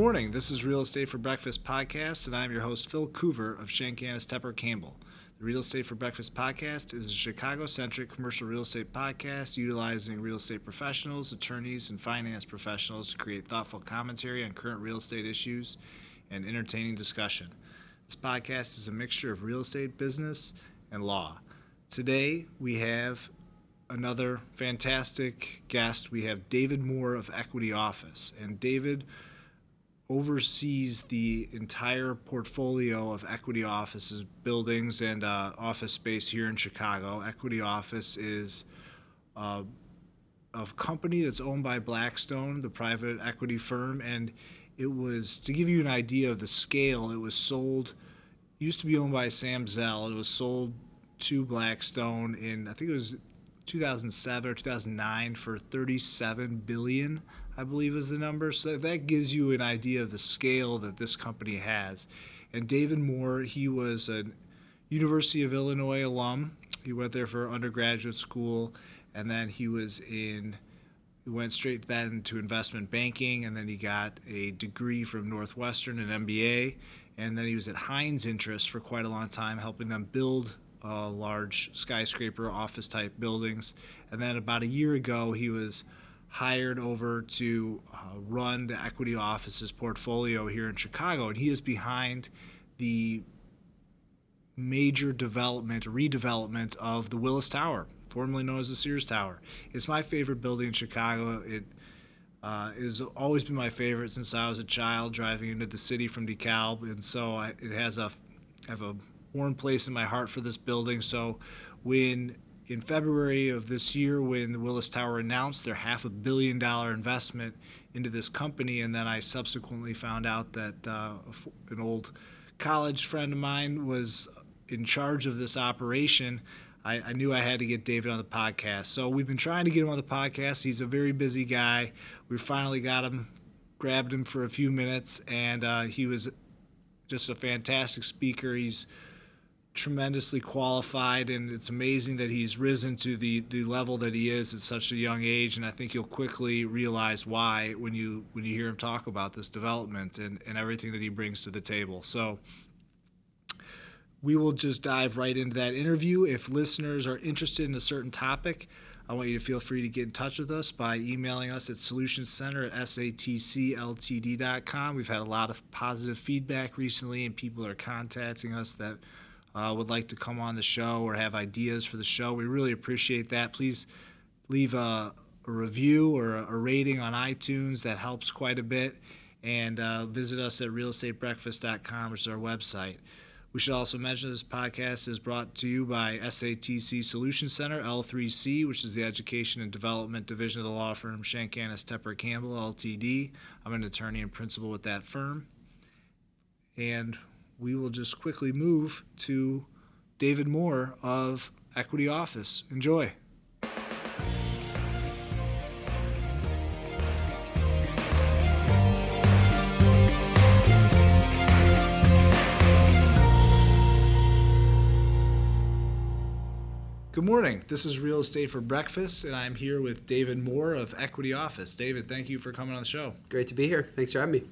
morning. This is Real Estate for Breakfast podcast, and I'm your host, Phil Coover of Shankanis Tepper Campbell. The Real Estate for Breakfast podcast is a Chicago centric commercial real estate podcast utilizing real estate professionals, attorneys, and finance professionals to create thoughtful commentary on current real estate issues and entertaining discussion. This podcast is a mixture of real estate, business, and law. Today, we have another fantastic guest. We have David Moore of Equity Office. And David oversees the entire portfolio of Equity Office's buildings and uh, office space here in Chicago. Equity Office is uh, a company that's owned by Blackstone, the private equity firm, and it was to give you an idea of the scale. It was sold, used to be owned by Sam Zell. It was sold to Blackstone in I think it was 2007 or 2009 for 37 billion, I believe is the number. So that gives you an idea of the scale that this company has. And David Moore, he was a University of Illinois alum. He went there for undergraduate school, and then he was in. He went straight then to investment banking, and then he got a degree from Northwestern, an MBA, and then he was at Hines Interest for quite a long time, helping them build uh, large skyscraper office type buildings. And then about a year ago, he was hired over to uh, run the equity office's portfolio here in Chicago. And he is behind the major development, redevelopment of the Willis Tower, formerly known as the Sears Tower. It's my favorite building in Chicago. It uh, has always been my favorite since I was a child driving into the city from DeKalb, and so I, it has a have a warm place in my heart for this building. So when in February of this year, when the Willis Tower announced their half a billion dollar investment into this company, and then I subsequently found out that uh, an old college friend of mine was in charge of this operation. I, I, knew I had to get David on the podcast. So we've been trying to get him on the podcast. He's a very busy guy. We finally got him, grabbed him for a few minutes, and uh, he was just a fantastic speaker. He's tremendously qualified, and it's amazing that he's risen to the, the level that he is at such a young age. And I think you'll quickly realize why when you when you hear him talk about this development and, and everything that he brings to the table. So we will just dive right into that interview. If listeners are interested in a certain topic, I want you to feel free to get in touch with us by emailing us at solutioncenter at satcltd.com. We've had a lot of positive feedback recently, and people are contacting us that uh, would like to come on the show or have ideas for the show, we really appreciate that. Please leave a, a review or a, a, rating on iTunes. That helps quite a bit. And uh, visit us at realestatebreakfast.com, which is our website. We should also mention this podcast is brought to you by SATC Solution Center, L3C, which is the Education and Development Division of the law firm Shankanis Tepper Campbell, LTD. I'm an attorney and principal with that firm. And we will just quickly move to David Moore of Equity Office. Enjoy. Good morning. This is Real Estate for Breakfast, and I'm here with David Moore of Equity Office. David, thank you for coming on the show. Great to be here. Thanks for having me.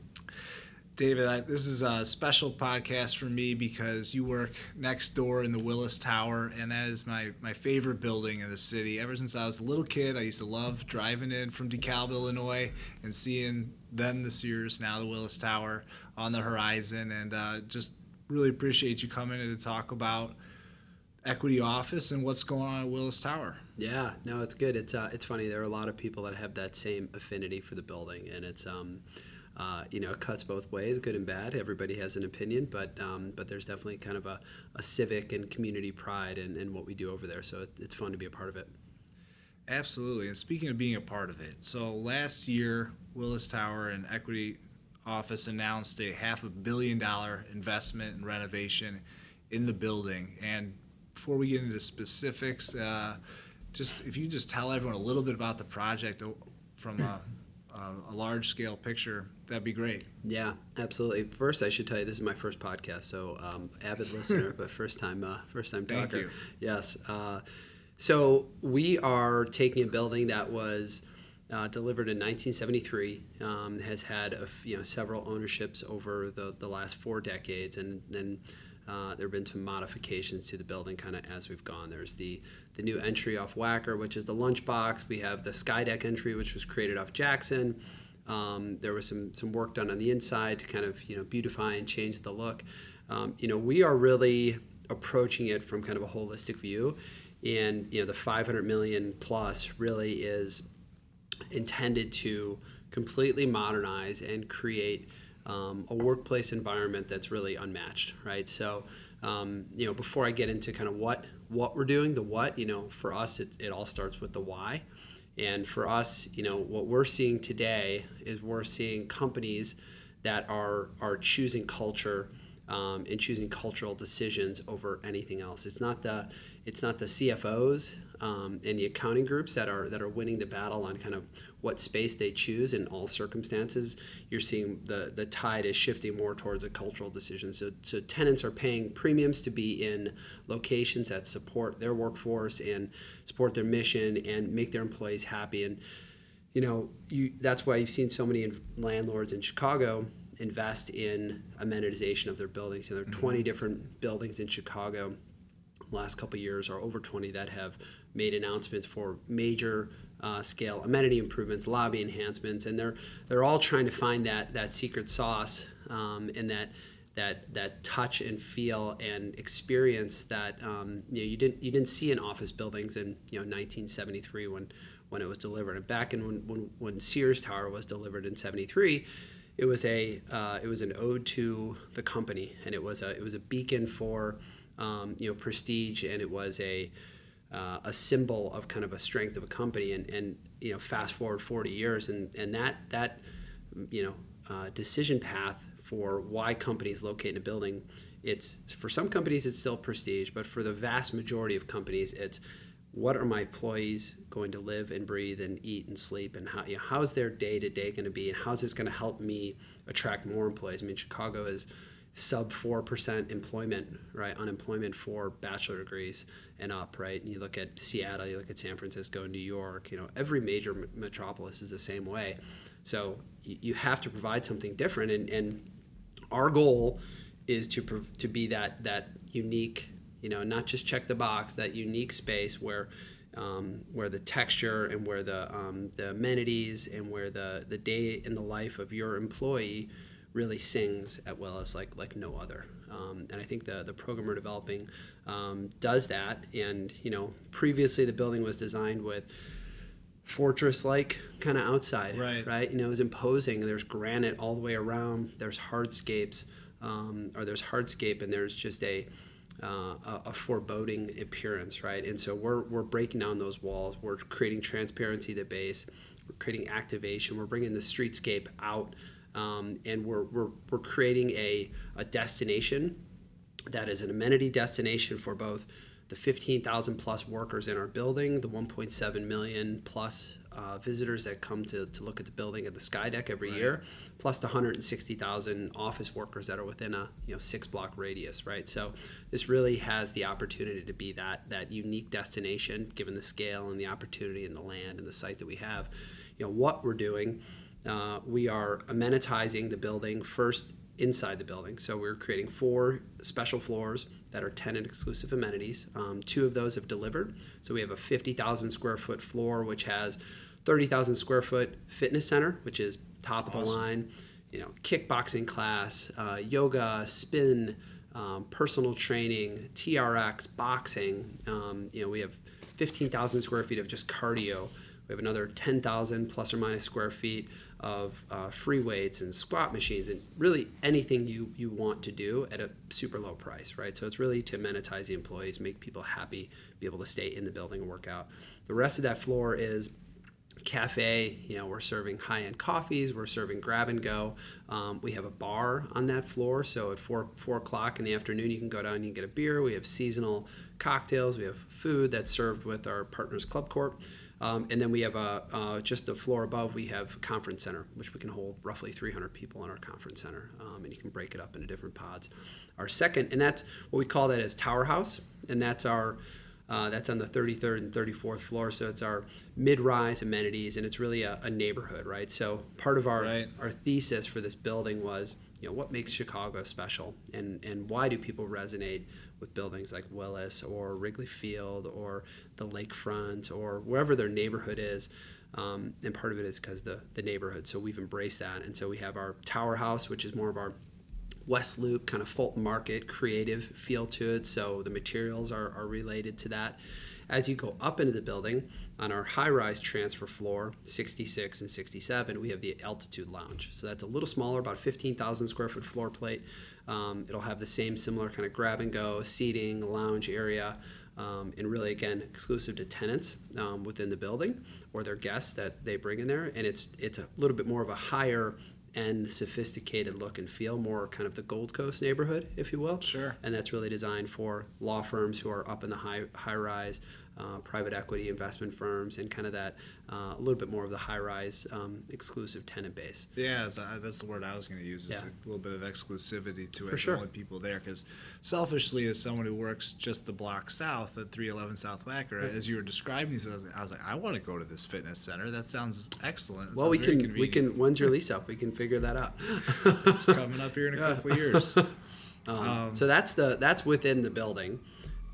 David, I, this is a special podcast for me because you work next door in the Willis Tower, and that is my, my favorite building in the city. Ever since I was a little kid, I used to love driving in from DeKalb, Illinois, and seeing then the Sears, now the Willis Tower on the horizon. And uh, just really appreciate you coming in to talk about equity office and what's going on at Willis Tower. Yeah, no, it's good. It's uh, it's funny. There are a lot of people that have that same affinity for the building, and it's um, uh, you know, it cuts both ways, good and bad. Everybody has an opinion, but um, but there's definitely kind of a, a civic and community pride in, in what we do over there. So it, it's fun to be a part of it. Absolutely. And speaking of being a part of it, so last year, Willis Tower and Equity Office announced a half a billion dollar investment and renovation in the building. And before we get into specifics, uh, just if you just tell everyone a little bit about the project from a large scale picture, that'd be great. Yeah, absolutely. First, I should tell you this is my first podcast, so um, avid listener, but first time, uh, first time talker. Thank you. Yes. Uh, so we are taking a building that was uh, delivered in 1973, um, has had a, you know several ownerships over the, the last four decades, and then uh, there have been some modifications to the building kind of as we've gone. There's the the new entry off Wacker, which is the lunchbox. We have the Skydeck entry, which was created off Jackson. Um, there was some some work done on the inside to kind of you know beautify and change the look. Um, you know, we are really approaching it from kind of a holistic view, and you know the 500 million plus really is intended to completely modernize and create um, a workplace environment that's really unmatched, right? So, um, you know, before I get into kind of what what we're doing, the what, you know, for us, it, it all starts with the why. And for us, you know, what we're seeing today is we're seeing companies that are are choosing culture um, and choosing cultural decisions over anything else. It's not the it's not the CFOs um, and the accounting groups that are that are winning the battle on kind of what space they choose in all circumstances. You're seeing the the tide is shifting more towards a cultural decision. So, so tenants are paying premiums to be in locations that support their workforce and support their mission and make their employees happy. And you know, you, that's why you've seen so many landlords in Chicago invest in amenitization of their buildings. You know, there are mm-hmm. 20 different buildings in Chicago last couple years are over 20 that have made announcements for major uh, scale amenity improvements, lobby enhancements, and they're they're all trying to find that that secret sauce um, and that that that touch and feel and experience that um, you know you didn't you didn't see in office buildings in you know 1973 when when it was delivered and back in when when, when Sears Tower was delivered in 73 it was a uh, it was an ode to the company and it was a it was a beacon for um, you know prestige and it was a uh, a symbol of kind of a strength of a company. And, and you know, fast forward 40 years, and, and that that you know uh, decision path for why companies locate in a building, it's for some companies it's still prestige, but for the vast majority of companies, it's what are my employees going to live and breathe and eat and sleep and how you know, how is their day to day going to be and how is this going to help me attract more employees? I mean, Chicago is sub 4% employment, right? Unemployment for bachelor degrees and up, right? And you look at Seattle, you look at San Francisco, New York, you know, every major metropolis is the same way. So you, you have to provide something different. And, and our goal is to, to be that, that unique, you know, not just check the box, that unique space where um, where the texture and where the, um, the amenities and where the, the day in the life of your employee really sings at Willis like like no other. Um, and I think the the program we're developing um, does that. And you know, previously the building was designed with fortress-like kind of outside, right? Right. You know, it was imposing. There's granite all the way around. There's hardscapes, um, or there's hardscape, and there's just a uh, a, a, foreboding appearance, right? And so we're, we're breaking down those walls. We're creating transparency to base. We're creating activation. We're bringing the streetscape out um, and we're, we're, we're creating a, a destination that is an amenity destination for both the 15,000 plus workers in our building, the 1.7 million plus uh, visitors that come to, to look at the building at the Skydeck every right. year, plus the 160,000 office workers that are within a you know six block radius, right? So this really has the opportunity to be that that unique destination, given the scale and the opportunity and the land and the site that we have. You know what we're doing uh, we are amenitizing the building first inside the building. So we're creating four special floors that are tenant exclusive amenities. Um, two of those have delivered. So we have a 50,000 square foot floor, which has 30,000 square foot fitness center, which is top awesome. of the line. You know, kickboxing class, uh, yoga, spin, um, personal training, TRX, boxing. Um, you know, we have 15,000 square feet of just cardio. We have another 10,000 plus or minus square feet of uh, free weights and squat machines and really anything you, you want to do at a super low price, right? So it's really to monetize the employees, make people happy, be able to stay in the building and work out. The rest of that floor is cafe. You know, we're serving high-end coffees. We're serving grab and go. Um, we have a bar on that floor, so at four four o'clock in the afternoon, you can go down and you can get a beer. We have seasonal cocktails. We have food that's served with our partners Club Corp. Um, and then we have a, uh, just the floor above, we have conference center, which we can hold roughly 300 people in our conference center, um, and you can break it up into different pods. Our second, and that's what we call that as Tower House, and that's our Uh, that's on the 33rd and 34th floor, so it's our mid-rise amenities, and it's really a, a neighborhood, right? So part of our Right. our thesis for this building was, you know, what makes Chicago special, and and why do people resonate with buildings like Willis or Wrigley Field or the lakefront or wherever their neighborhood is. Um, and part of it is because the the neighborhood. So we've embraced that, and so we have our Tower House, which is more of our West Loop kind of Fulton Market creative feel to it. So the materials are, are related to that. As you go up into the building, on our high rise transfer floor, 66 and 67, we have the altitude lounge. So that's a little smaller, about 15,000 square foot floor plate. Um, it'll have the same similar kind of grab and go seating, lounge area. Um, and really, again, exclusive to tenants um, within the building or their guests that they bring in there. And it's it's a little bit more of a higher and sophisticated look and feel, more kind of the Gold Coast neighborhood, if you will. Sure. And that's really designed for law firms who are up in the high high rise, uh, private equity investment firms, and kind of that uh, a little bit more of the high rise um, exclusive tenant base. Yeah, so I- that's the word I was going to use. Is Yeah. a little bit of exclusivity to it. For sure. The only people there, because selfishly, as someone who works just the block south at 311 South Wacker, as you were describing these, I was, I was like, I want to go to this fitness center. That sounds excellent. It well, sounds we can we can when's your lease up? We can figure that out. It's coming up here in a Yeah. couple of years. Um, so that's the that's within the building.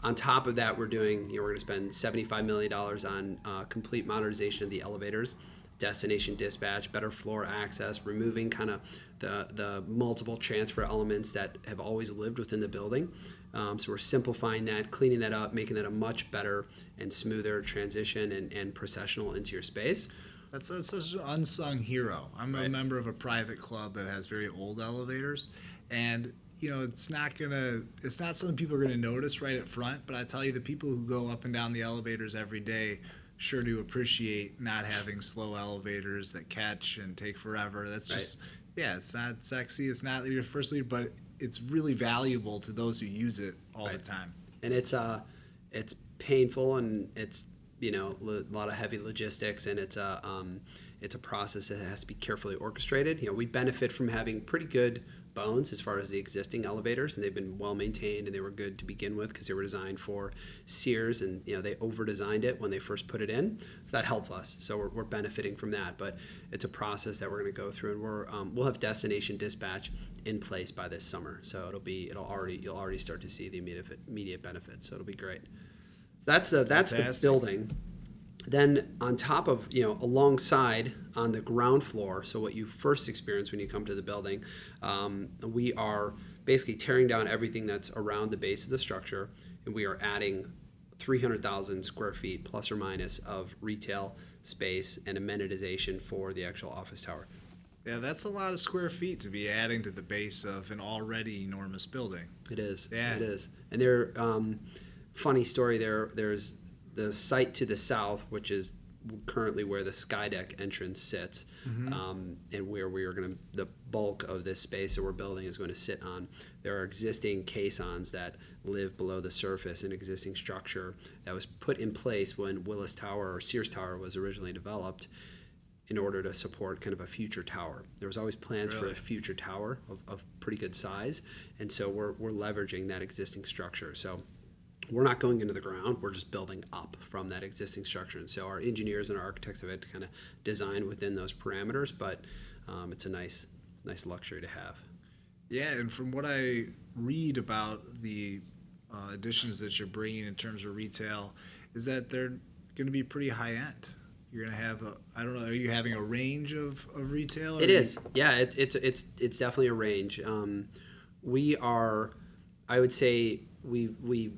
On top of that, we're doing you know, we're going to spend seventy five million dollars on uh, complete modernization of the elevators, destination dispatch, better floor access, removing kind of the the multiple transfer elements that have always lived within the building. Um, so we're simplifying that, cleaning that up, making that a much better and smoother transition and, and processional into your space. That's, that's such an unsung hero. I'm a member of a private club that has very old elevators, and you know it's not gonna, it's not something people are gonna notice right at front. But I tell you, the people who go up and down the elevators every day sure do appreciate not having slow elevators that catch and take forever. That's Right. just, yeah, it's not sexy. It's not universally, but it's really valuable to those who use it all the time. and it's uh it's painful and it's you know lo- a lot of heavy logistics and it's a um, it's a process that has to be carefully orchestrated you know we benefit from having pretty good bones as far as the existing elevators and they've been well maintained and they were good to begin with because they were designed for Sears and you know they over designed it when they first put it in. So that helped us. So we're, we're benefiting from that but it's a process that we're going to go through and we're um, we'll have destination dispatch in place by this summer. So it'll be it'll already you'll already start to see the immediate immediate benefits. So it'll be great. That's the that's Fantastic. the building then on top of you know alongside on the ground floor so what you first experience when you come to the building um, we are basically tearing down everything that's around the base of the structure and we are adding 300000 square feet plus or minus of retail space and amenitization for the actual office tower Yeah, that's a lot of square feet to be adding to the base of an already enormous building. It is. Yeah. It is. And there, um, funny story there. There's the site to the south, which is currently where the Skydeck entrance sits, um, and where we are going to the bulk of this space that we're building is going to sit on. There are existing caissons that live below the surface, an existing structure that was put in place when Willis Tower or Sears Tower was originally developed in order to support kind of a future tower. There was always plans for a future tower of, of pretty good size, and so we're, we're leveraging that existing structure. So we're not going into the ground, we're just building up from that existing structure. And so our engineers and our architects have had to kind of design within those parameters, but um, it's a nice, nice luxury to have. Yeah, and from what I read about the uh, additions that you're bringing in terms of retail, is that they're going to be pretty high end. You're going to have a, I don't know, are you having a range of, of retail? It you- yeah. It, it's it's it's definitely a range. Um, we are, I would say, we we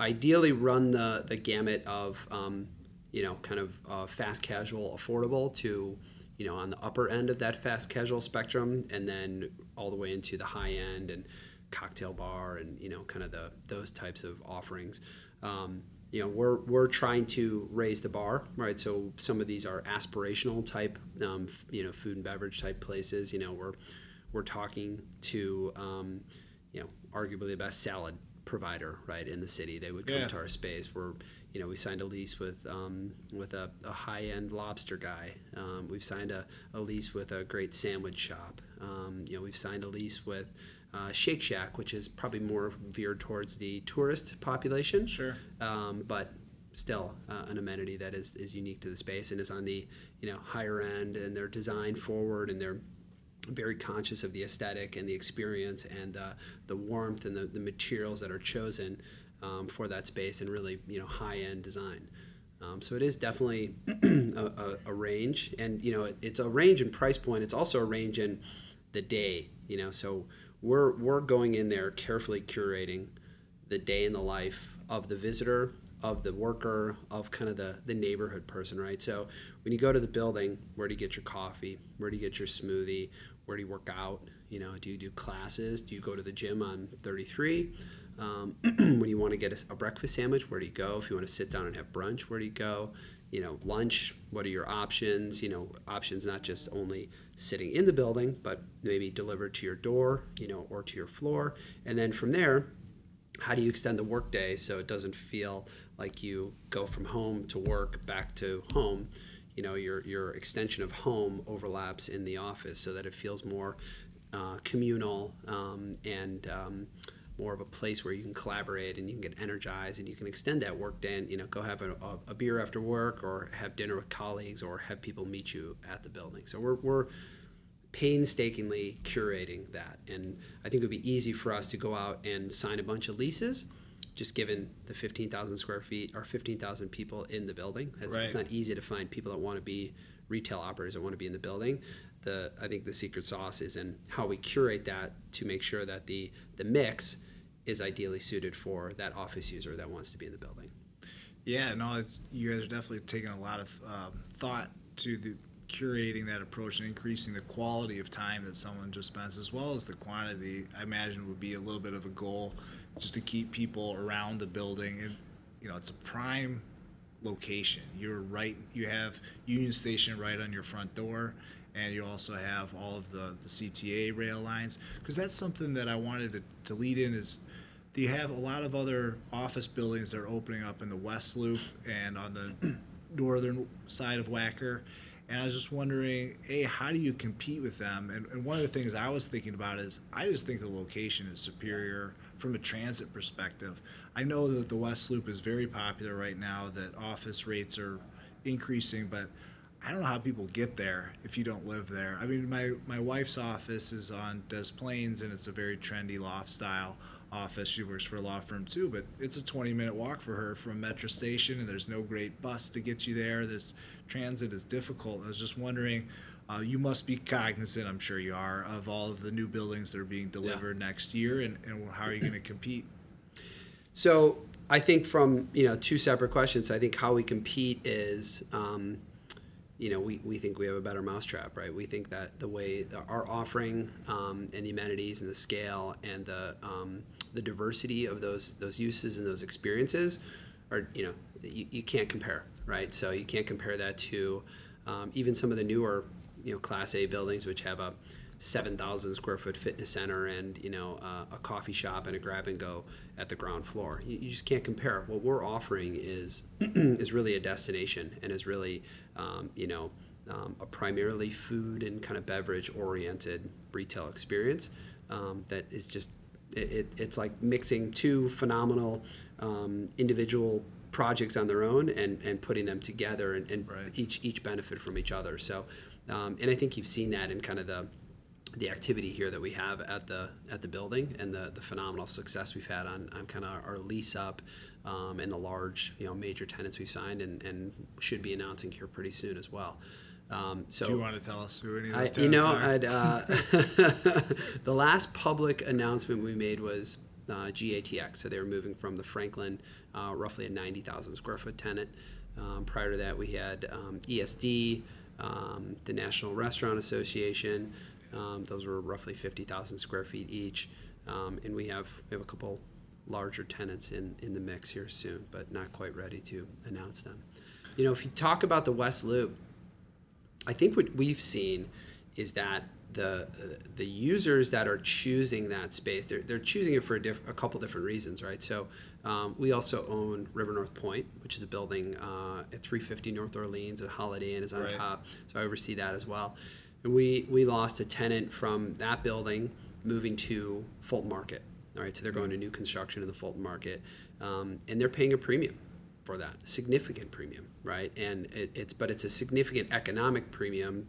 ideally run the the gamut of um, you know kind of uh, fast casual, affordable to you know on the upper end of that fast casual spectrum, and then all the way into the high end and cocktail bar and you know kind of the those types of offerings. Um, you know we're we're trying to raise the bar right so some of these are aspirational type um, f- you know food and beverage type places you know we're we're talking to um, you know arguably the best salad provider right in the city they would come Yeah. to our space we're you know we signed a lease with um, with a, a high end lobster guy um, we've signed a, a lease with a great sandwich shop um, you know we've signed a lease with uh, Shake Shack, which is probably more veered towards the tourist population. Sure. Um, but still uh, an amenity that is, is unique to the space and is on the you know higher end and they're designed forward and they're very conscious of the aesthetic and the experience and uh, the warmth and the, the materials that are chosen um, for that space and really you know high end design. Um, so it is definitely a, a, range, and you know it, it's a range in price point. It's also a range in the day. You know, so we're we're going in there carefully curating the day in the life of the visitor, of the worker, of kind of the, the neighborhood person, right? So when you go to the building, where do you get your coffee? Where do you get your smoothie? Where do you work out? You know, do you do classes? Do you go to the gym on 33? Um, when you want to get a, a, breakfast sandwich, where do you go? If you want to sit down and have brunch, where do you go? You know, lunch, what are your options? You know, options not just only sitting in the building, but maybe delivered to your door, you know, or to your floor. And then from there, how do you extend the workday so it doesn't feel like you go from home to work back to home? You know, your, your extension of home overlaps in the office so that it feels more uh, communal um, and um, more of a place where you can collaborate and you can get energized and you can extend that work day and you know go have a, a, beer after work or have dinner with colleagues or have people meet you at the building. So we're, we're painstakingly curating that. And i think it would be easy for us to go out and sign a bunch of leases just given the 15,000 square feet or 15,000 people in the building right. it's not easy to find people that want to be retail operators that want to be in the building the I think the secret sauce is in how we curate that to make sure that the the mix is ideally suited for that office user that wants to be in the building. Yeah, no, you guys are definitely taking a lot of um, thought to the curating that approach and increasing the quality of time that someone just spends as well as the quantity. I imagine would be a little bit of a goal just to keep people around the building. And you know, it's a prime location. You're right. You have Union Station right on your front door and you also have all of the, the CTA rail lines because that's something that I wanted to, to lead in is do you have a lot of other office buildings that are opening up in the West Loop and on the northern side of Wacker and I was just wondering, A, how do you compete with them? And, and one of the things I was thinking about is I just think the location is superior from a transit perspective. I know that the West Loop is very popular right now, that office rates are increasing, but I don't know how people get there if you don't live there. I mean, my, my wife's office is on Des Plaines, and it's a very trendy loft style office. She works for a law firm too, but it's a 20 minute walk for her from Metra Station, and there's no great bus to get you there. This transit is difficult. I was just wondering. Uh, you must be cognizant, I'm sure you are, of all of the new buildings that are being delivered yeah. next year, and, and how are you going to compete? So I think from you know two separate questions. I think how we compete is um, you know, we, we think we have a better mousetrap, right? We think that the way the, our offering um, and the amenities and the scale and the um, the diversity of those those uses and those experiences are, you know, you, you can't compare, right? So you can't compare that to um, even some of the newer, you know, Class A buildings which have a 7,000 square foot fitness center and you know uh, a coffee shop and a grab and go at the ground floor. You, you just can't compare. What we're offering is is really a destination and is really um, you know um, a primarily food and kind of beverage oriented retail experience um, that is just it, it, it's like mixing two phenomenal um, individual projects on their own and, and putting them together and, and right. each each benefit from each other. So um, and I think you've seen that in kind of the the activity here that we have at the at the building and the, the phenomenal success we've had on, on kind of our lease up um, and the large you know major tenants we've signed and, and should be announcing here pretty soon as well. Um, so do you want to tell us who any of those I, You know, uh, the last public announcement we made was uh, GATX. So they were moving from the Franklin, uh, roughly a 90,000 square foot tenant. Um, prior to that, we had um, ESD, um, the National Restaurant Association. Um, those were roughly 50,000 square feet each, um, and we have we have a couple larger tenants in in the mix here soon, but not quite ready to announce them. You know, if you talk about the West Loop, I think what we've seen is that the the users that are choosing that space, they're, they're choosing it for a, diff, a couple different reasons, right? So um, we also own River North Point, which is a building uh, at 350 North Orleans. A Holiday Inn is on right. top, so I oversee that as well. And we, we lost a tenant from that building moving to Fulton Market. All right, so they're going to new construction in the Fulton Market, um, and they're paying a premium for that, significant premium, right? And it, it's but it's a significant economic premium,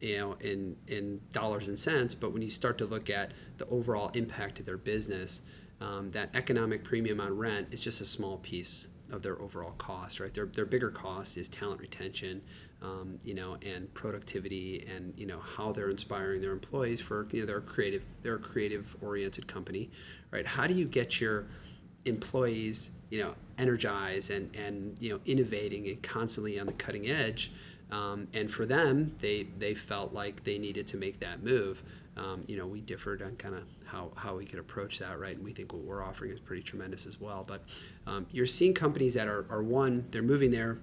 you know, in in dollars and cents. But when you start to look at the overall impact of their business, um, that economic premium on rent is just a small piece of their overall cost, right? Their, their bigger cost is talent retention, um, you know, and productivity, and you know how they're inspiring their employees for you know they're creative, they're a creative oriented company, right? How do you get your employees, you know, energized and and you know innovating and constantly on the cutting edge? Um, and for them, they they felt like they needed to make that move. Um, you know, we differed on kind of how, how we could approach that, right? And we think what we're offering is pretty tremendous as well. But um, you're seeing companies that are, are one, they're moving there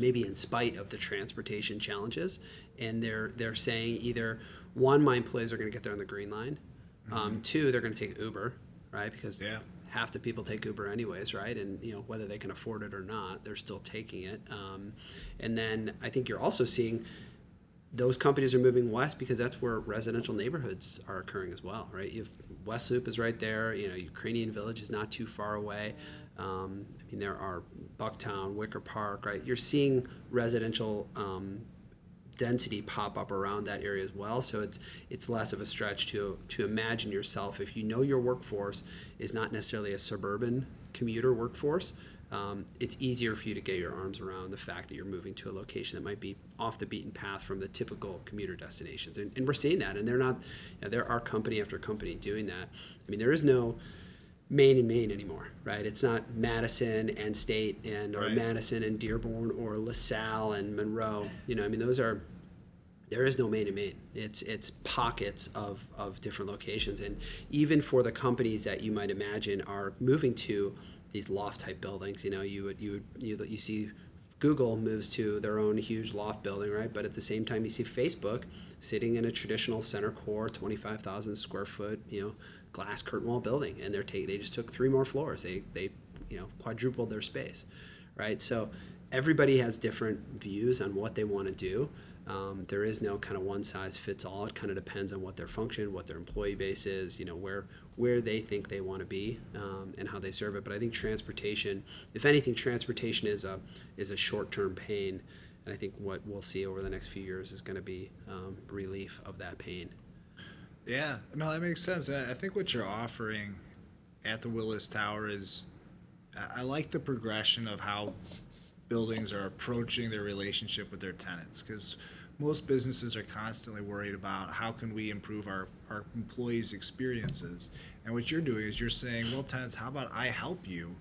maybe in spite of the transportation challenges, and they're they're saying either one, my employees are going to get there on the green line, um, mm-hmm. um, two, they're going to take Uber, right? Because yeah. Half the people take Uber anyways, right? And you know whether they can afford it or not, they're still taking it. Um, and then I think you're also seeing those companies are moving west because that's where residential neighborhoods are occurring as well, right? You've, West Loop is right there. You know, Ukrainian Village is not too far away. Um, I mean, there are Bucktown, Wicker Park, right? You're seeing residential um, density pop up around that area as well. So it's it's less of a stretch to to imagine yourself if you know your workforce is not necessarily a suburban commuter workforce um, it's easier for you to get your arms around the fact that you're moving to a location that might be off the beaten path from the typical commuter destinations. And, and we're seeing that, and they're not, you know, there are company after company doing that. I mean, there is no Main and Main anymore, right? It's not Madison and State and or right. Madison and Dearborn or LaSalle and Monroe. You know, I mean, those are there is no main and main. It's it's pockets of, of different locations, and even for the companies that you might imagine are moving to these loft type buildings. You know, you would you would you, you see Google moves to their own huge loft building, right? But at the same time, you see Facebook sitting in a traditional center core, 25,000 square foot, you know, glass curtain wall building, and they're take, they just took three more floors. They they you know quadrupled their space, right? So everybody has different views on what they want to do. Um, there is no kind of one size fits all. It kind of depends on what their function, what their employee base is, you know, where where they think they want to be, um, and how they serve it. But I think transportation, if anything, transportation is a is a short term pain, and I think what we'll see over the next few years is going to be um, relief of that pain. Yeah, no, that makes sense. I think what you're offering at the Willis Tower is, I like the progression of how buildings are approaching their relationship with their tenants because most businesses are constantly worried about how can we improve our, our employees experiences. And what you're doing is you're saying well tenants how about i help you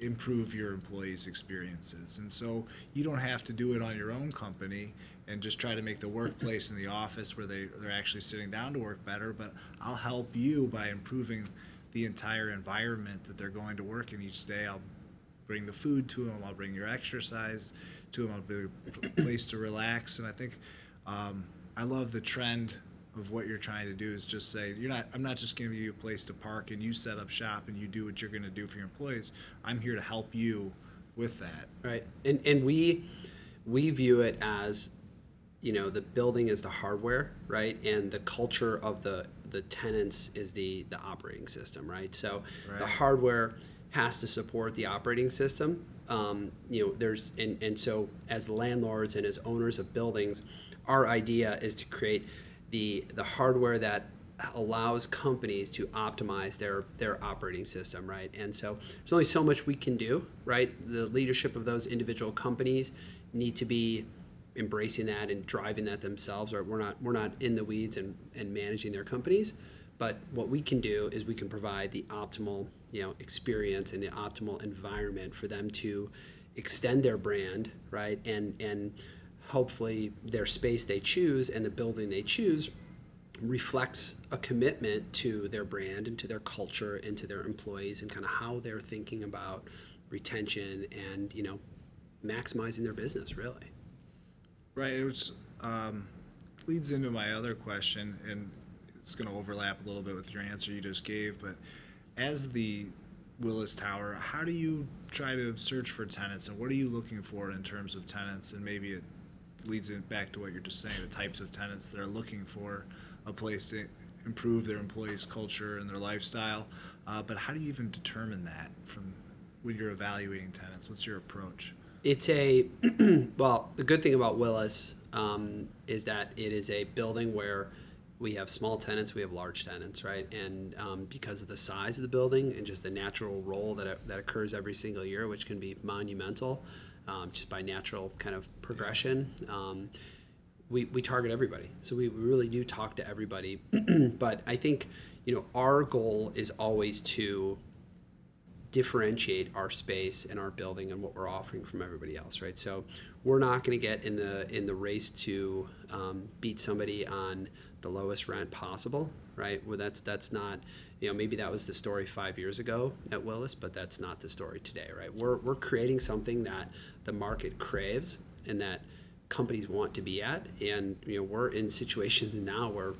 improve your employees experiences? And so you don't have to do it on your own company and just try to make the workplace in the office where they, they're actually sitting down to work better but i'll help you by improving the entire environment that they're going to work in each day. I'll bring the food to them. I'll bring your exercise to them. I'll bring a place to relax. And I think um, I love the trend of what you're trying to do is just say you're not. I'm not just giving you a place to park and you set up shop and you do what you're going to do for your employees. I'm here to help you with that. Right. And and we we view it as you know the building is the hardware right and the culture of the the tenants is the the operating system right so right. the hardware has to support the operating system. Um, you know, there's and, and so as landlords and as owners of buildings, our idea is to create the the hardware that allows companies to optimize their their operating system, right? And so there's only so much we can do, right? The leadership of those individual companies need to be embracing that and driving that themselves, right? We're not we're not in the weeds and, and managing their companies, but what we can do is we can provide the optimal you know experience and the optimal environment for them to extend their brand right and and hopefully their space they choose and the building they choose reflects a commitment to their brand and to their culture and to their employees and kind of how they're thinking about retention and you know maximizing their business really. Right which um, leads into my other question and it's going to overlap a little bit with your answer you just gave but as the Willis Tower, how do you try to search for tenants, and what are you looking for in terms of tenants? And maybe it leads it back to what you're just saying, the types of tenants that are looking for a place to improve their employees' culture and their lifestyle. Uh, but how do you even determine that from when you're evaluating tenants? What's your approach? It's a well. The good thing about Willis um, is that it is a building where we have small tenants, we have large tenants, right? And um, because of the size of the building and just the natural roll that that occurs every single year, which can be monumental, um, just by natural kind of progression. Um, we, we target everybody. So we really do talk to everybody. but I think, you know, our goal is always to differentiate our space and our building and what we're offering from everybody else, right? So we're not going to get in the in the race to um, beat somebody on the lowest rent possible, right? Well, that's that's not, you know, maybe that was the story five years ago at Willis, but that's not the story today, right? We're we're creating something that the market craves and that companies want to be at, and you know, we're in situations now where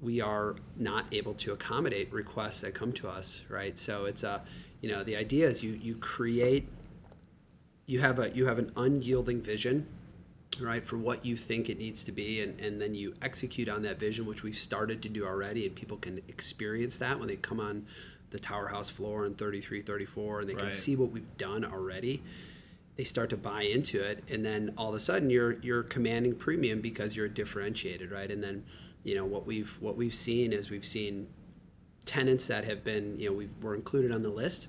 we are not able to accommodate requests that come to us, right? So it's a you know the idea is you you create you have a you have an unyielding vision right for what you think it needs to be and, and then you execute on that vision which we've started to do already and people can experience that when they come on the tower house floor in 33 34 and they right. can see what we've done already they start to buy into it and then all of a sudden you're you're commanding premium because you're differentiated right and then you know what we've what we've seen is we've seen tenants that have been, you know, we were included on the list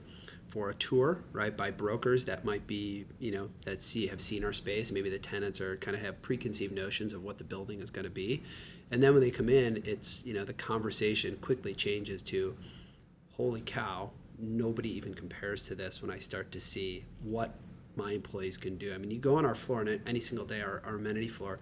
for a tour, right, by brokers that might be, you know, that see have seen our space. Maybe the tenants are kind of have preconceived notions of what the building is going to be, and then when they come in, it's you know the conversation quickly changes to, holy cow, nobody even compares to this when I start to see what my employees can do. I mean, you go on our floor and any single day, our, our amenity floor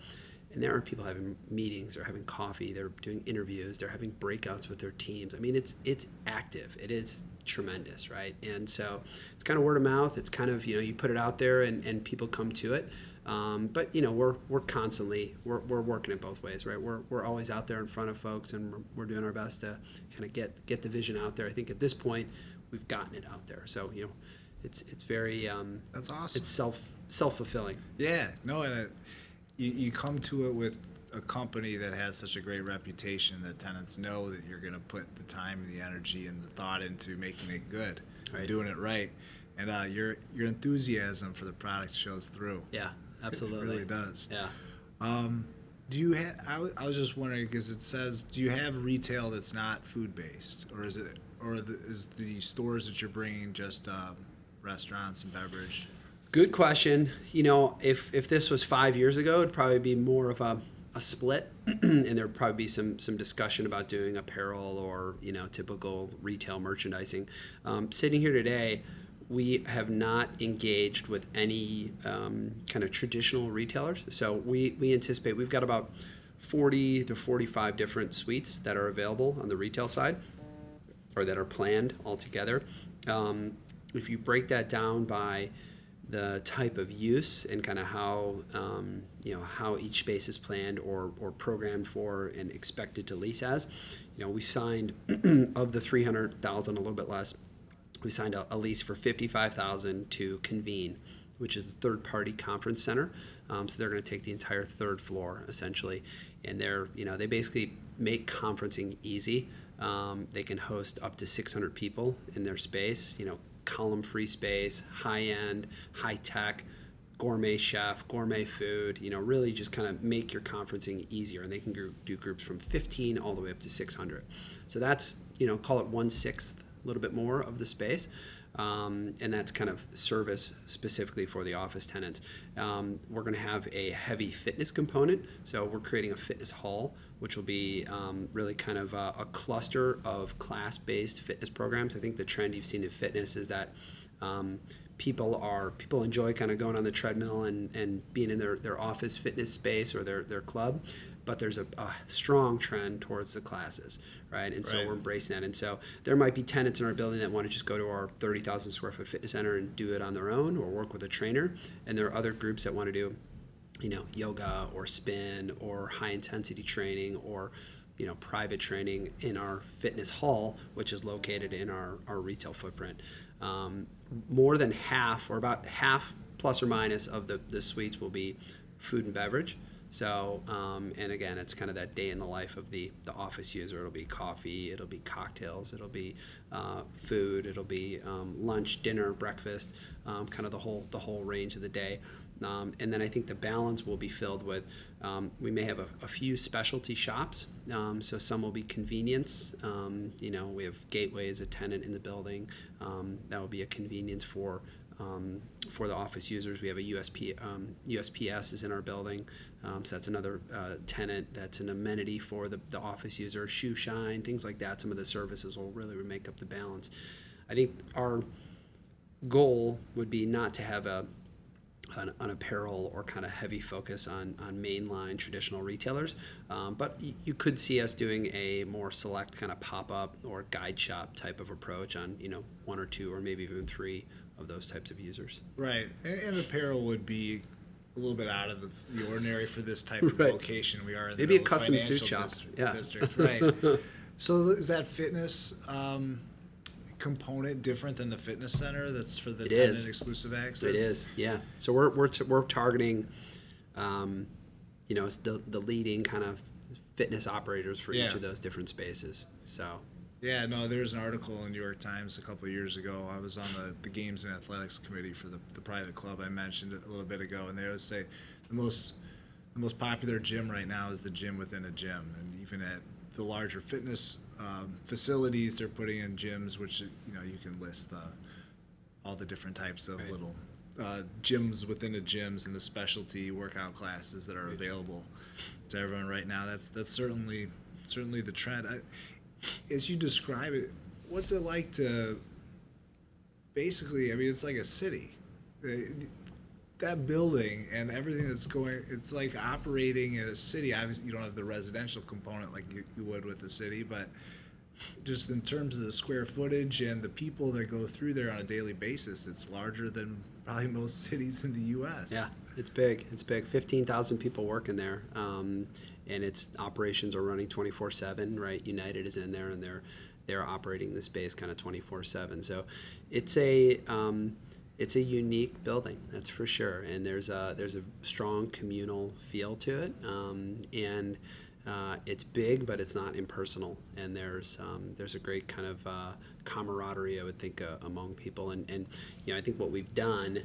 and there are people having meetings they're having coffee they're doing interviews they're having breakouts with their teams. I mean it's it's active. It is tremendous right? And so it's kind of word of mouth. It's kind of you know you put it out there and, and people come to it. Um, but you know we're we're constantly we're, we're working it both ways right? We're, we're always out there in front of folks and we're, we're doing our best to kind of get get the vision out there. I think at this point we've gotten it out there. So you know it's it's very um, that's awesome. it's self self-fulfilling. Yeah. No and you, you come to it with a company that has such a great reputation that tenants know that you're going to put the time, and the energy, and the thought into making it good, right. doing it right, and uh, your your enthusiasm for the product shows through. Yeah, absolutely, it really does. Yeah. Um, do you have? I, w- I was just wondering because it says, do you have retail that's not food based, or is it, or the, is the stores that you're bringing just um, restaurants and beverage? Good question. You know, if if this was five years ago, it'd probably be more of a, a split, and there'd probably be some some discussion about doing apparel or you know typical retail merchandising. Um, sitting here today, we have not engaged with any um, kind of traditional retailers. So we we anticipate we've got about 40 to 45 different suites that are available on the retail side, or that are planned altogether. Um, if you break that down by the type of use and kind of how um, you know how each space is planned or, or programmed for and expected to lease as. You know, we signed of the 300,000, a little bit less. We signed a, a lease for 55,000 to Convene, which is the third-party conference center. Um, so they're going to take the entire third floor essentially, and they're you know they basically make conferencing easy. Um, they can host up to 600 people in their space. You know, column free space, high end, high tech, gourmet chef, gourmet food, you know, really just kind of make your conferencing easier. And they can do groups from 15 all the way up to 600. So that's, you know, call it one sixth, a little bit more of the space. Um, and that's kind of service specifically for the office tenants. Um, we're going to have a heavy fitness component, so we're creating a fitness hall, which will be um, really kind of a, a cluster of class-based fitness programs. I think the trend you've seen in fitness is that um, people are people enjoy kind of going on the treadmill and, and being in their, their office fitness space or their, their club but there's a, a, strong trend towards the classes, right? And so right. we're embracing that. And so there might be tenants in our building that want to just go to our 30,000 square foot fitness center and do it on their own or work with a trainer. And there are other groups that want to do, you know, yoga or spin or high intensity training or you know private training in our fitness hall, which is located in our, our retail footprint. Um, more than half, or about half plus or minus, of the, the suites will be food and beverage. So, um, and again, it's kind of that day in the life of the, the office user. It'll be coffee, it'll be cocktails, it'll be uh, food, it'll be um, lunch, dinner, breakfast, um, kind of the whole the whole range of the day. Um, and then I think the balance will be filled with um, we may have a, a few specialty shops. Um, so some will be convenience. Um, you know, we have Gateway as a tenant in the building. Um, that will be a convenience for um, for the office users. We have a USP, USPS is in our building. so that's another uh, tenant. That's an amenity for the, the office user. Shoe shine, things like that. Some of the services will really make up the balance. I think our goal would be not to have a an, an, apparel or kind of heavy focus on, on mainline traditional retailers. Um, but y- you could see us doing a more select kind of pop up or guide shop type of approach on you know one or two or maybe even three of those types of users. Right, and, and apparel would be a little bit out of the, the ordinary for this type of right. location. We are maybe a custom suit shop. District, yeah. district right. so is that fitness? Um, component different than the fitness center that's for the it tenant is. exclusive access? It is, yeah. So we're, we're, t- we're targeting, um, you know, the, the leading kind of fitness operators for yeah. each of those different spaces. So. Yeah, no, there was an article in New York Times a couple of years ago. I was on the, the games and athletics committee for the, the private club I mentioned a little bit ago, and they would say the most the most popular gym right now is the gym within a gym, and even at the larger fitness um, facilities. They're putting in gyms, which you know you can list the all the different types of right. little uh, gyms within the gyms and the specialty workout classes that are available to everyone right now. That's that's certainly certainly the trend. I, as you describe it, what's it like to basically? I mean, it's like a city. That building and everything that's going it's like operating in a city obviously you don't have the residential component like you, you would with the city but just in terms of the square footage and the people that go through there on a daily basis, it's larger than probably most cities in the U.S. Yeah, it's big. It's big. Fifteen thousand people working there, um, and its operations are running twenty four seven. Right, United is in there, and they're they're operating the space kind of twenty four seven. So, it's a um, it's a unique building, that's for sure. And there's a there's a strong communal feel to it, um, and uh, it's big, but it's not impersonal, and there's um, there's a great kind of uh, camaraderie, I would think, uh, among people. And, and you know, I think what we've done,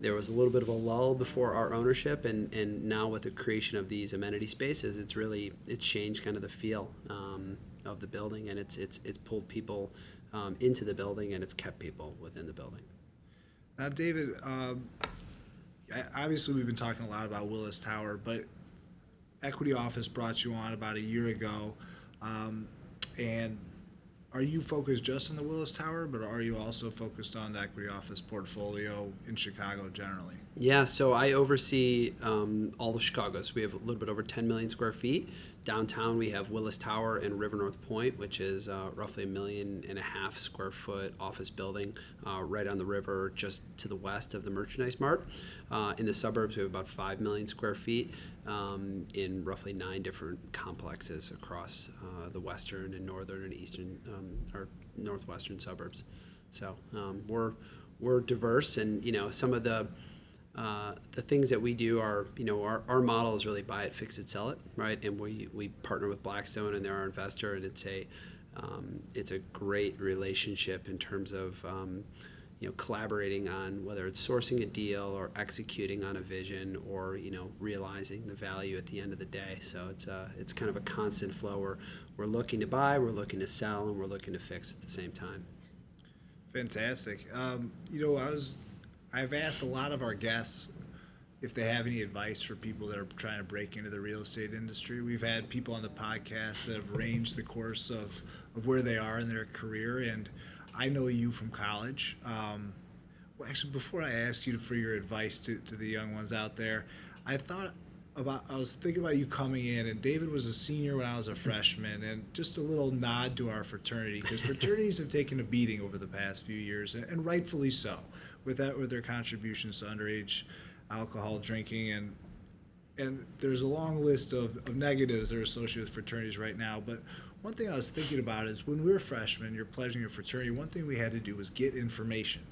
there was a little bit of a lull before our ownership, and, and now with the creation of these amenity spaces, it's really it's changed kind of the feel um, of the building, and it's it's it's pulled people um, into the building, and it's kept people within the building. Now, David. Um, obviously, we've been talking a lot about Willis Tower, but equity office brought you on about a year ago, um, and are you focused just on the Willis Tower, but are you also focused on the equity office portfolio in Chicago generally? Yeah, so I oversee um, all of Chicago. So we have a little bit over 10 million square feet. Downtown, we have Willis Tower and River North Point, which is uh, roughly a million and a half square foot office building uh, right on the river, just to the west of the Merchandise Mart. Uh, in the suburbs, we have about 5 million square feet um, in roughly nine different complexes across uh, the western and northern and eastern um, or northwestern suburbs. So um, we're we're diverse, and you know some of the uh, the things that we do are, you know, our, our model is really buy it, fix it, sell it, right? And we, we partner with Blackstone and they're our investor, and it's a um, it's a great relationship in terms of um, you know collaborating on whether it's sourcing a deal or executing on a vision or you know realizing the value at the end of the day. So it's a, it's kind of a constant flow. We're we're looking to buy, we're looking to sell, and we're looking to fix at the same time. Fantastic. Um, you know, I was I've asked a lot of our guests if they have any advice for people that are trying to break into the real estate industry. We've had people on the podcast that have ranged the course of, of where they are in their career, and I know you from college. Um, well, actually, before I ask you for your advice to, to the young ones out there, I thought about I was thinking about you coming in, and David was a senior when I was a freshman, and just a little nod to our fraternity because fraternities have taken a beating over the past few years, and, and rightfully so, with that with their contributions to underage alcohol drinking and and there's a long list of, of negatives that are associated with fraternities right now. But one thing I was thinking about is when we were freshmen, you're pledging your fraternity. One thing we had to do was get information,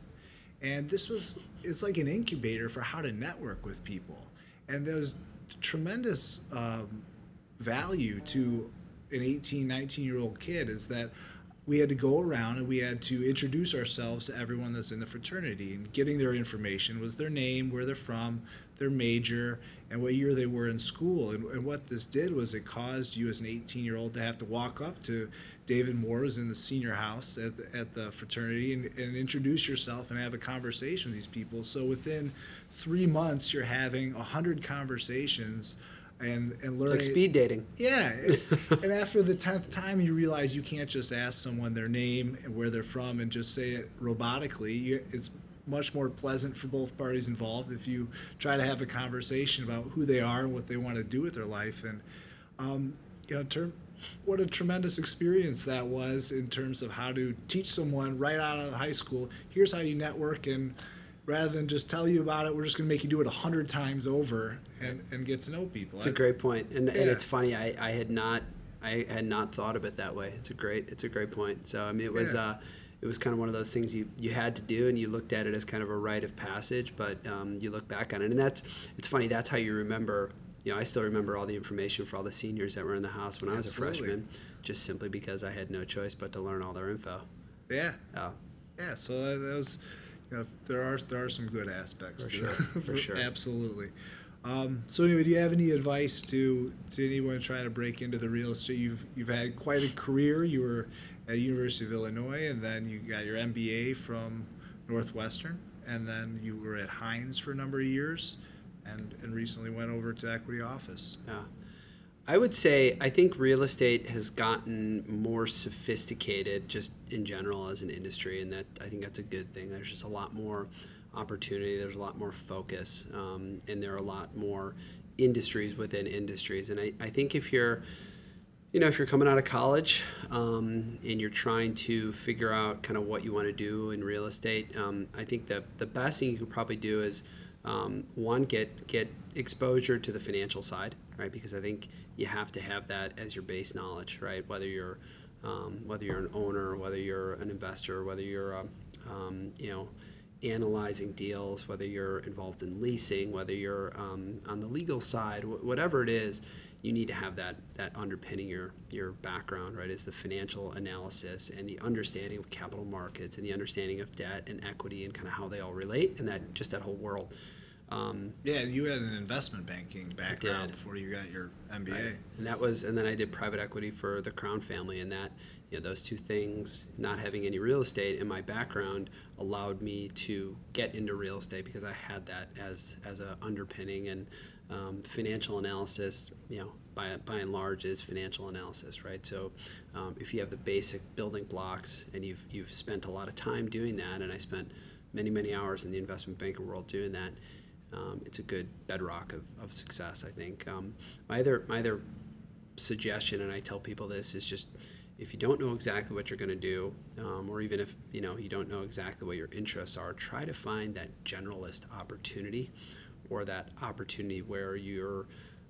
and this was it's like an incubator for how to network with people. And those tremendous um, value to an 18, 19 year old kid is that we had to go around and we had to introduce ourselves to everyone that's in the fraternity and getting their information was their name, where they're from, their major, and what year they were in school. And, and what this did was it caused you as an 18 year old to have to walk up to David Moore, who's in the senior house at the, at the fraternity, and, and introduce yourself and have a conversation with these people. So within three months, you're having 100 conversations and and learning. It's like speed dating. Yeah, and after the tenth time, you realize you can't just ask someone their name and where they're from and just say it robotically. You, it's much more pleasant for both parties involved if you try to have a conversation about who they are and what they want to do with their life. And um, you know, term, what a tremendous experience that was in terms of how to teach someone right out of high school. Here's how you network and rather than just tell you about it, we're just going to make you do it a hundred times over and, and get to know people. It's a great point, and, yeah. and it's funny. I, I had not I had not thought of it that way. It's a great it's a great point. So I mean, it was yeah. uh, it was kind of one of those things you, you had to do, and you looked at it as kind of a rite of passage. But um, you look back on it, and that's it's funny. That's how you remember. You know, I still remember all the information for all the seniors that were in the house when I was Absolutely. a freshman, just simply because I had no choice but to learn all their info. Yeah. Yeah. Yeah. So that was you know, there are there are some good aspects for to sure, that. for sure, absolutely. Um, so anyway, do you have any advice to to anyone trying to break into the real estate? You've you've had quite a career. You were at University of Illinois, and then you got your MBA from Northwestern, and then you were at Hines for a number of years, and and recently went over to Equity Office. Yeah. I would say I think real estate has gotten more sophisticated just in general as an industry, and that I think that's a good thing. There's just a lot more opportunity. There's a lot more focus, um, and there are a lot more industries within industries. And I, I think if you're you know, if you're coming out of college um, and you're trying to figure out kind of what you want to do in real estate, um, I think the the best thing you could probably do is um, one get get exposure to the financial side, right? Because I think you have to have that as your base knowledge, right? Whether you're um, whether you're an owner, whether you're an investor, whether you're a, um, you know analyzing deals, whether you're involved in leasing, whether you're um, on the legal side, wh- whatever it is, you need to have that that underpinning your your background, right? Is the financial analysis and the understanding of capital markets and the understanding of debt and equity and kind of how they all relate and that just that whole world. Um, yeah, you had an investment banking background before you got your MBA. Right. And that was, and then I did private equity for the Crown family, and that, you know, those two things, not having any real estate in my background, allowed me to get into real estate because I had that as as a underpinning and um, financial analysis. You know, by by and large, is financial analysis, right? So, um, if you have the basic building blocks and you've you've spent a lot of time doing that, and I spent many many hours in the investment banking world doing that um, it's a good bedrock of, of success, I think. Um, my other my other suggestion, and I tell people this, is just if you don't know exactly what you're going to do, um, or even if you know you don't know exactly what your interests are, try to find that generalist opportunity, or that opportunity where you're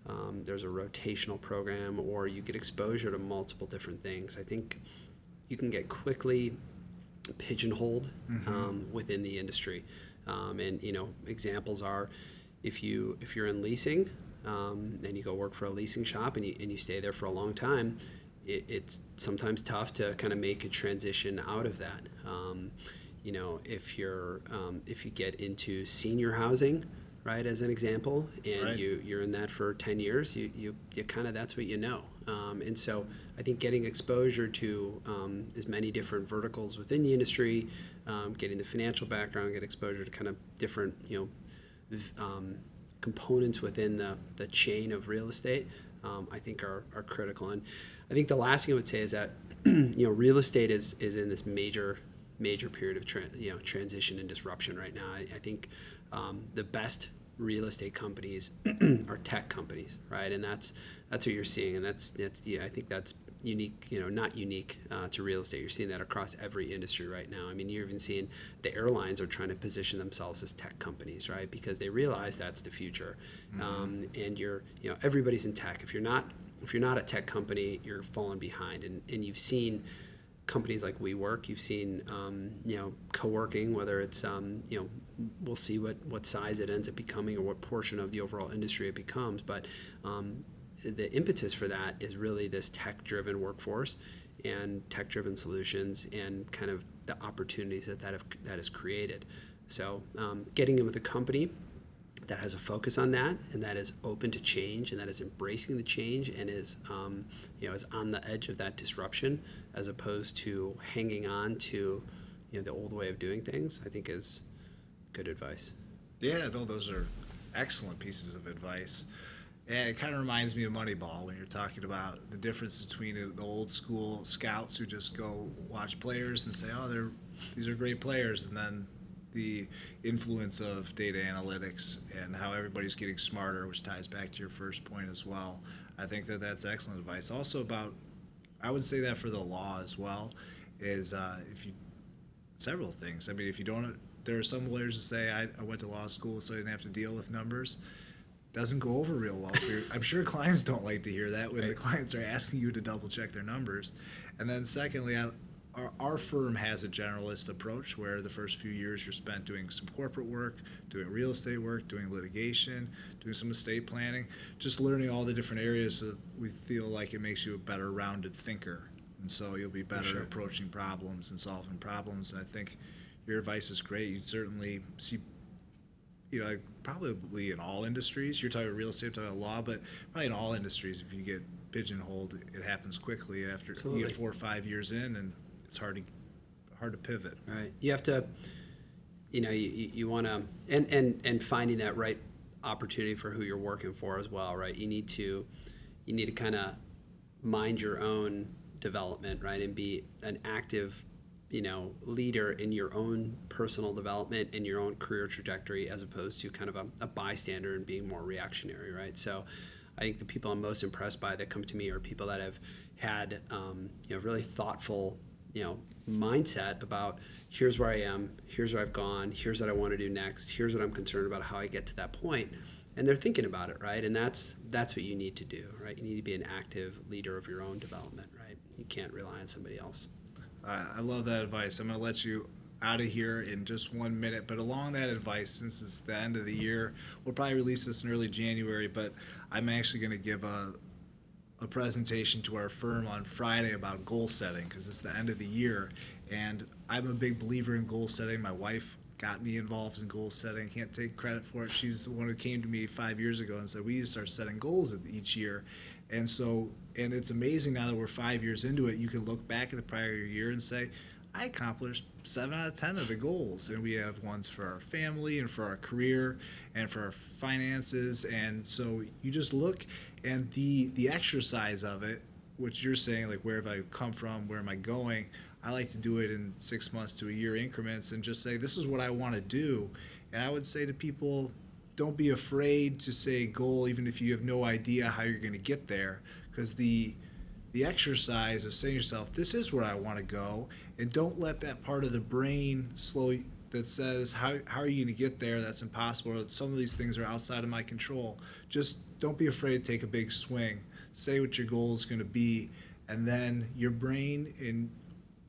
um, there's a rotational program, or you get exposure to multiple different things. I think you can get quickly pigeonholed mm-hmm. Um, within the industry. Um, and you know, examples are if you if you're in leasing um, and you go work for a leasing shop and you and you stay there for a long time, it, it's sometimes tough to kind of make a transition out of that. Um, you know, if you're um, if you get into senior housing, right, as an example, and right. you you're in that for 10 years, you you, you kind of that's what you know. Um, and so I think getting exposure to um, as many different verticals within the industry, um, getting the financial background, get exposure to kind of different, you know, um, components within the, the chain of real estate, um, I think are, are critical. And I think the last thing I would say is that, you know, real estate is, is in this major, major period of, tra- you know, transition and disruption right now. I, I think um, the best real estate companies are tech companies, right? And that's, that's what you're seeing. And that's, that's, yeah, I think that's unique, you know, not unique uh, to real estate. You're seeing that across every industry right now. I mean, you're even seeing the airlines are trying to position themselves as tech companies, right? Because they realize that's the future. Mm-hmm. Um, and you're, you know, everybody's in tech. If you're not, if you're not a tech company, you're falling behind. And, and you've seen companies like WeWork. You've seen, um, you know, co-working, whether it's, um, you know, we'll see what, what size it ends up becoming or what portion of the overall industry it becomes. But um, the impetus for that is really this tech-driven workforce and tech-driven solutions and kind of the opportunities that that, have, that has created. So um, getting in with a company that has a focus on that and that is open to change and that is embracing the change and is um, you know is on the edge of that disruption as opposed to hanging on to you know the old way of doing things I think is good advice. Yeah, no, those are excellent pieces of advice. And it kind of reminds me of Moneyball when you're talking about the difference between the old school scouts who just go watch players and say, "Oh, they're these are great players," and then the influence of data analytics and how everybody's getting smarter, which ties back to your first point as well. I think that that's excellent advice. Also about, I would say that for the law as well, is uh, if you several things. I mean, if you don't, there are some lawyers who say I, I went to law school so I didn't have to deal with numbers. Doesn't go over real well. For your I'm sure clients don't like to hear that when right. the clients are asking you to double check their numbers. And then secondly, I, our, our firm has a generalist approach where the first few years you're spent doing some corporate work, doing real estate work, doing litigation, doing some estate planning, just learning all the different areas so that we feel like it makes you a better rounded thinker. And so you'll be better sure. approaching problems and solving problems. And I think your advice is great. You certainly see, you know, probably in all industries. You're talking about real estate, talking about law, but probably in all industries, if you get pigeonholed, it happens quickly after Absolutely. you get four or five years in, and it's hard to hard to pivot. Right. You have to, you know, you, you want to, and, and, and finding that right opportunity for who you're working for as well, right? You need to, you need to kind of mind your own development, right? And be an active, you know, leader in your own personal development and your own career trajectory as opposed to kind of a, a bystander and being more reactionary, right? So I think the people I'm most impressed by that come to me are people that have had, um, you know, really thoughtful you know mindset about here's where I am, here's where I've gone, here's what I want to do next, here's what I'm concerned about how I get to that point, and they're thinking about it, right? And that's that's what you need to do, right? You need to be an active leader of your own development, right? You can't rely on somebody else. I love that advice. I'm going to let you out of here in just one minute. But along that advice, since it's the end of the year, we'll probably release this in early January. But I'm actually going to give a, a presentation to our firm on Friday about goal setting because it's the end of the year. And I'm a big believer in goal setting. My wife got me involved in goal setting. Can't take credit for it. She's the one who came to me five years ago and said, We need to start setting goals each year. And so, and it's amazing now that we're five years into it, you can look back at the prior year and say, I accomplished seven out of ten of the goals, and we have ones for our family and for our career and for our finances. And so you just look, and the the exercise of it, which you're saying, like where have I come from, where am I going? I like to do it in six months to a year increments, and just say this is what I want to do. And I would say to people, don't be afraid to say goal, even if you have no idea how you're going to get there, because the the exercise of saying yourself, this is where I want to go, and don't let that part of the brain slow that says, how, how are you going to get there? That's impossible. Some of these things are outside of my control. Just don't be afraid to take a big swing. Say what your goal is going to be, and then your brain in,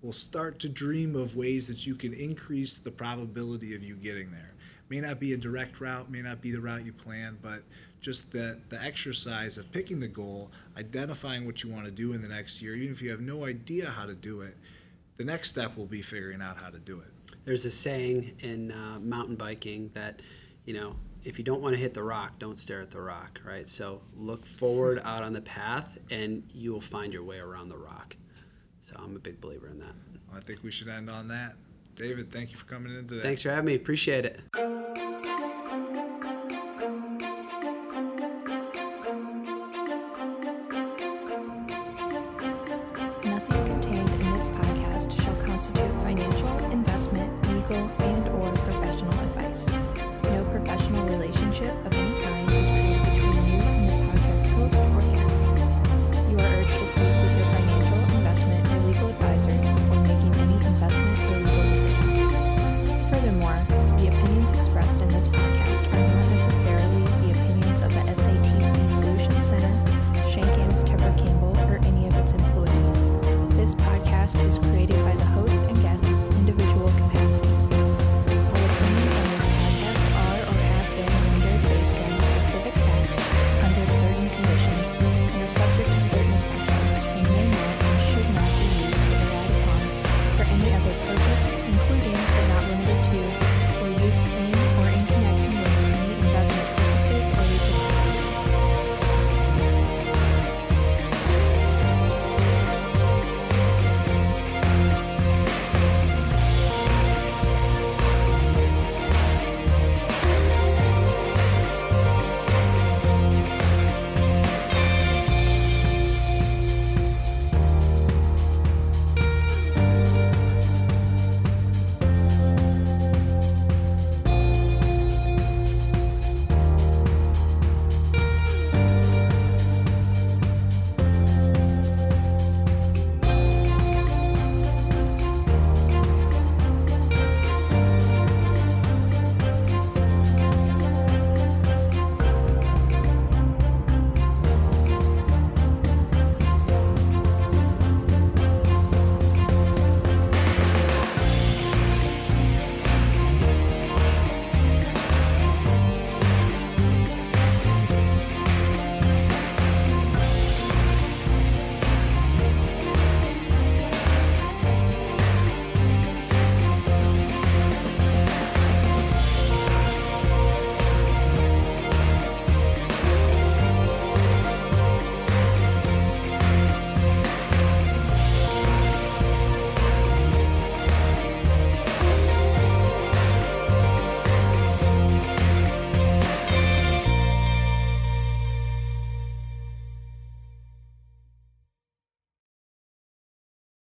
will start to dream of ways that you can increase the probability of you getting there. May not be a direct route, may not be the route you plan, but just the, the exercise of picking the goal, identifying what you want to do in the next year, even if you have no idea how to do it, the next step will be figuring out how to do it. There's a saying in uh, mountain biking that, you know, if you don't want to hit the rock, don't stare at the rock, right? So look forward out on the path and you will find your way around the rock. So I'm a big believer in that. I think we should end on that. David, thank you for coming in today. Thanks for having me. Appreciate it.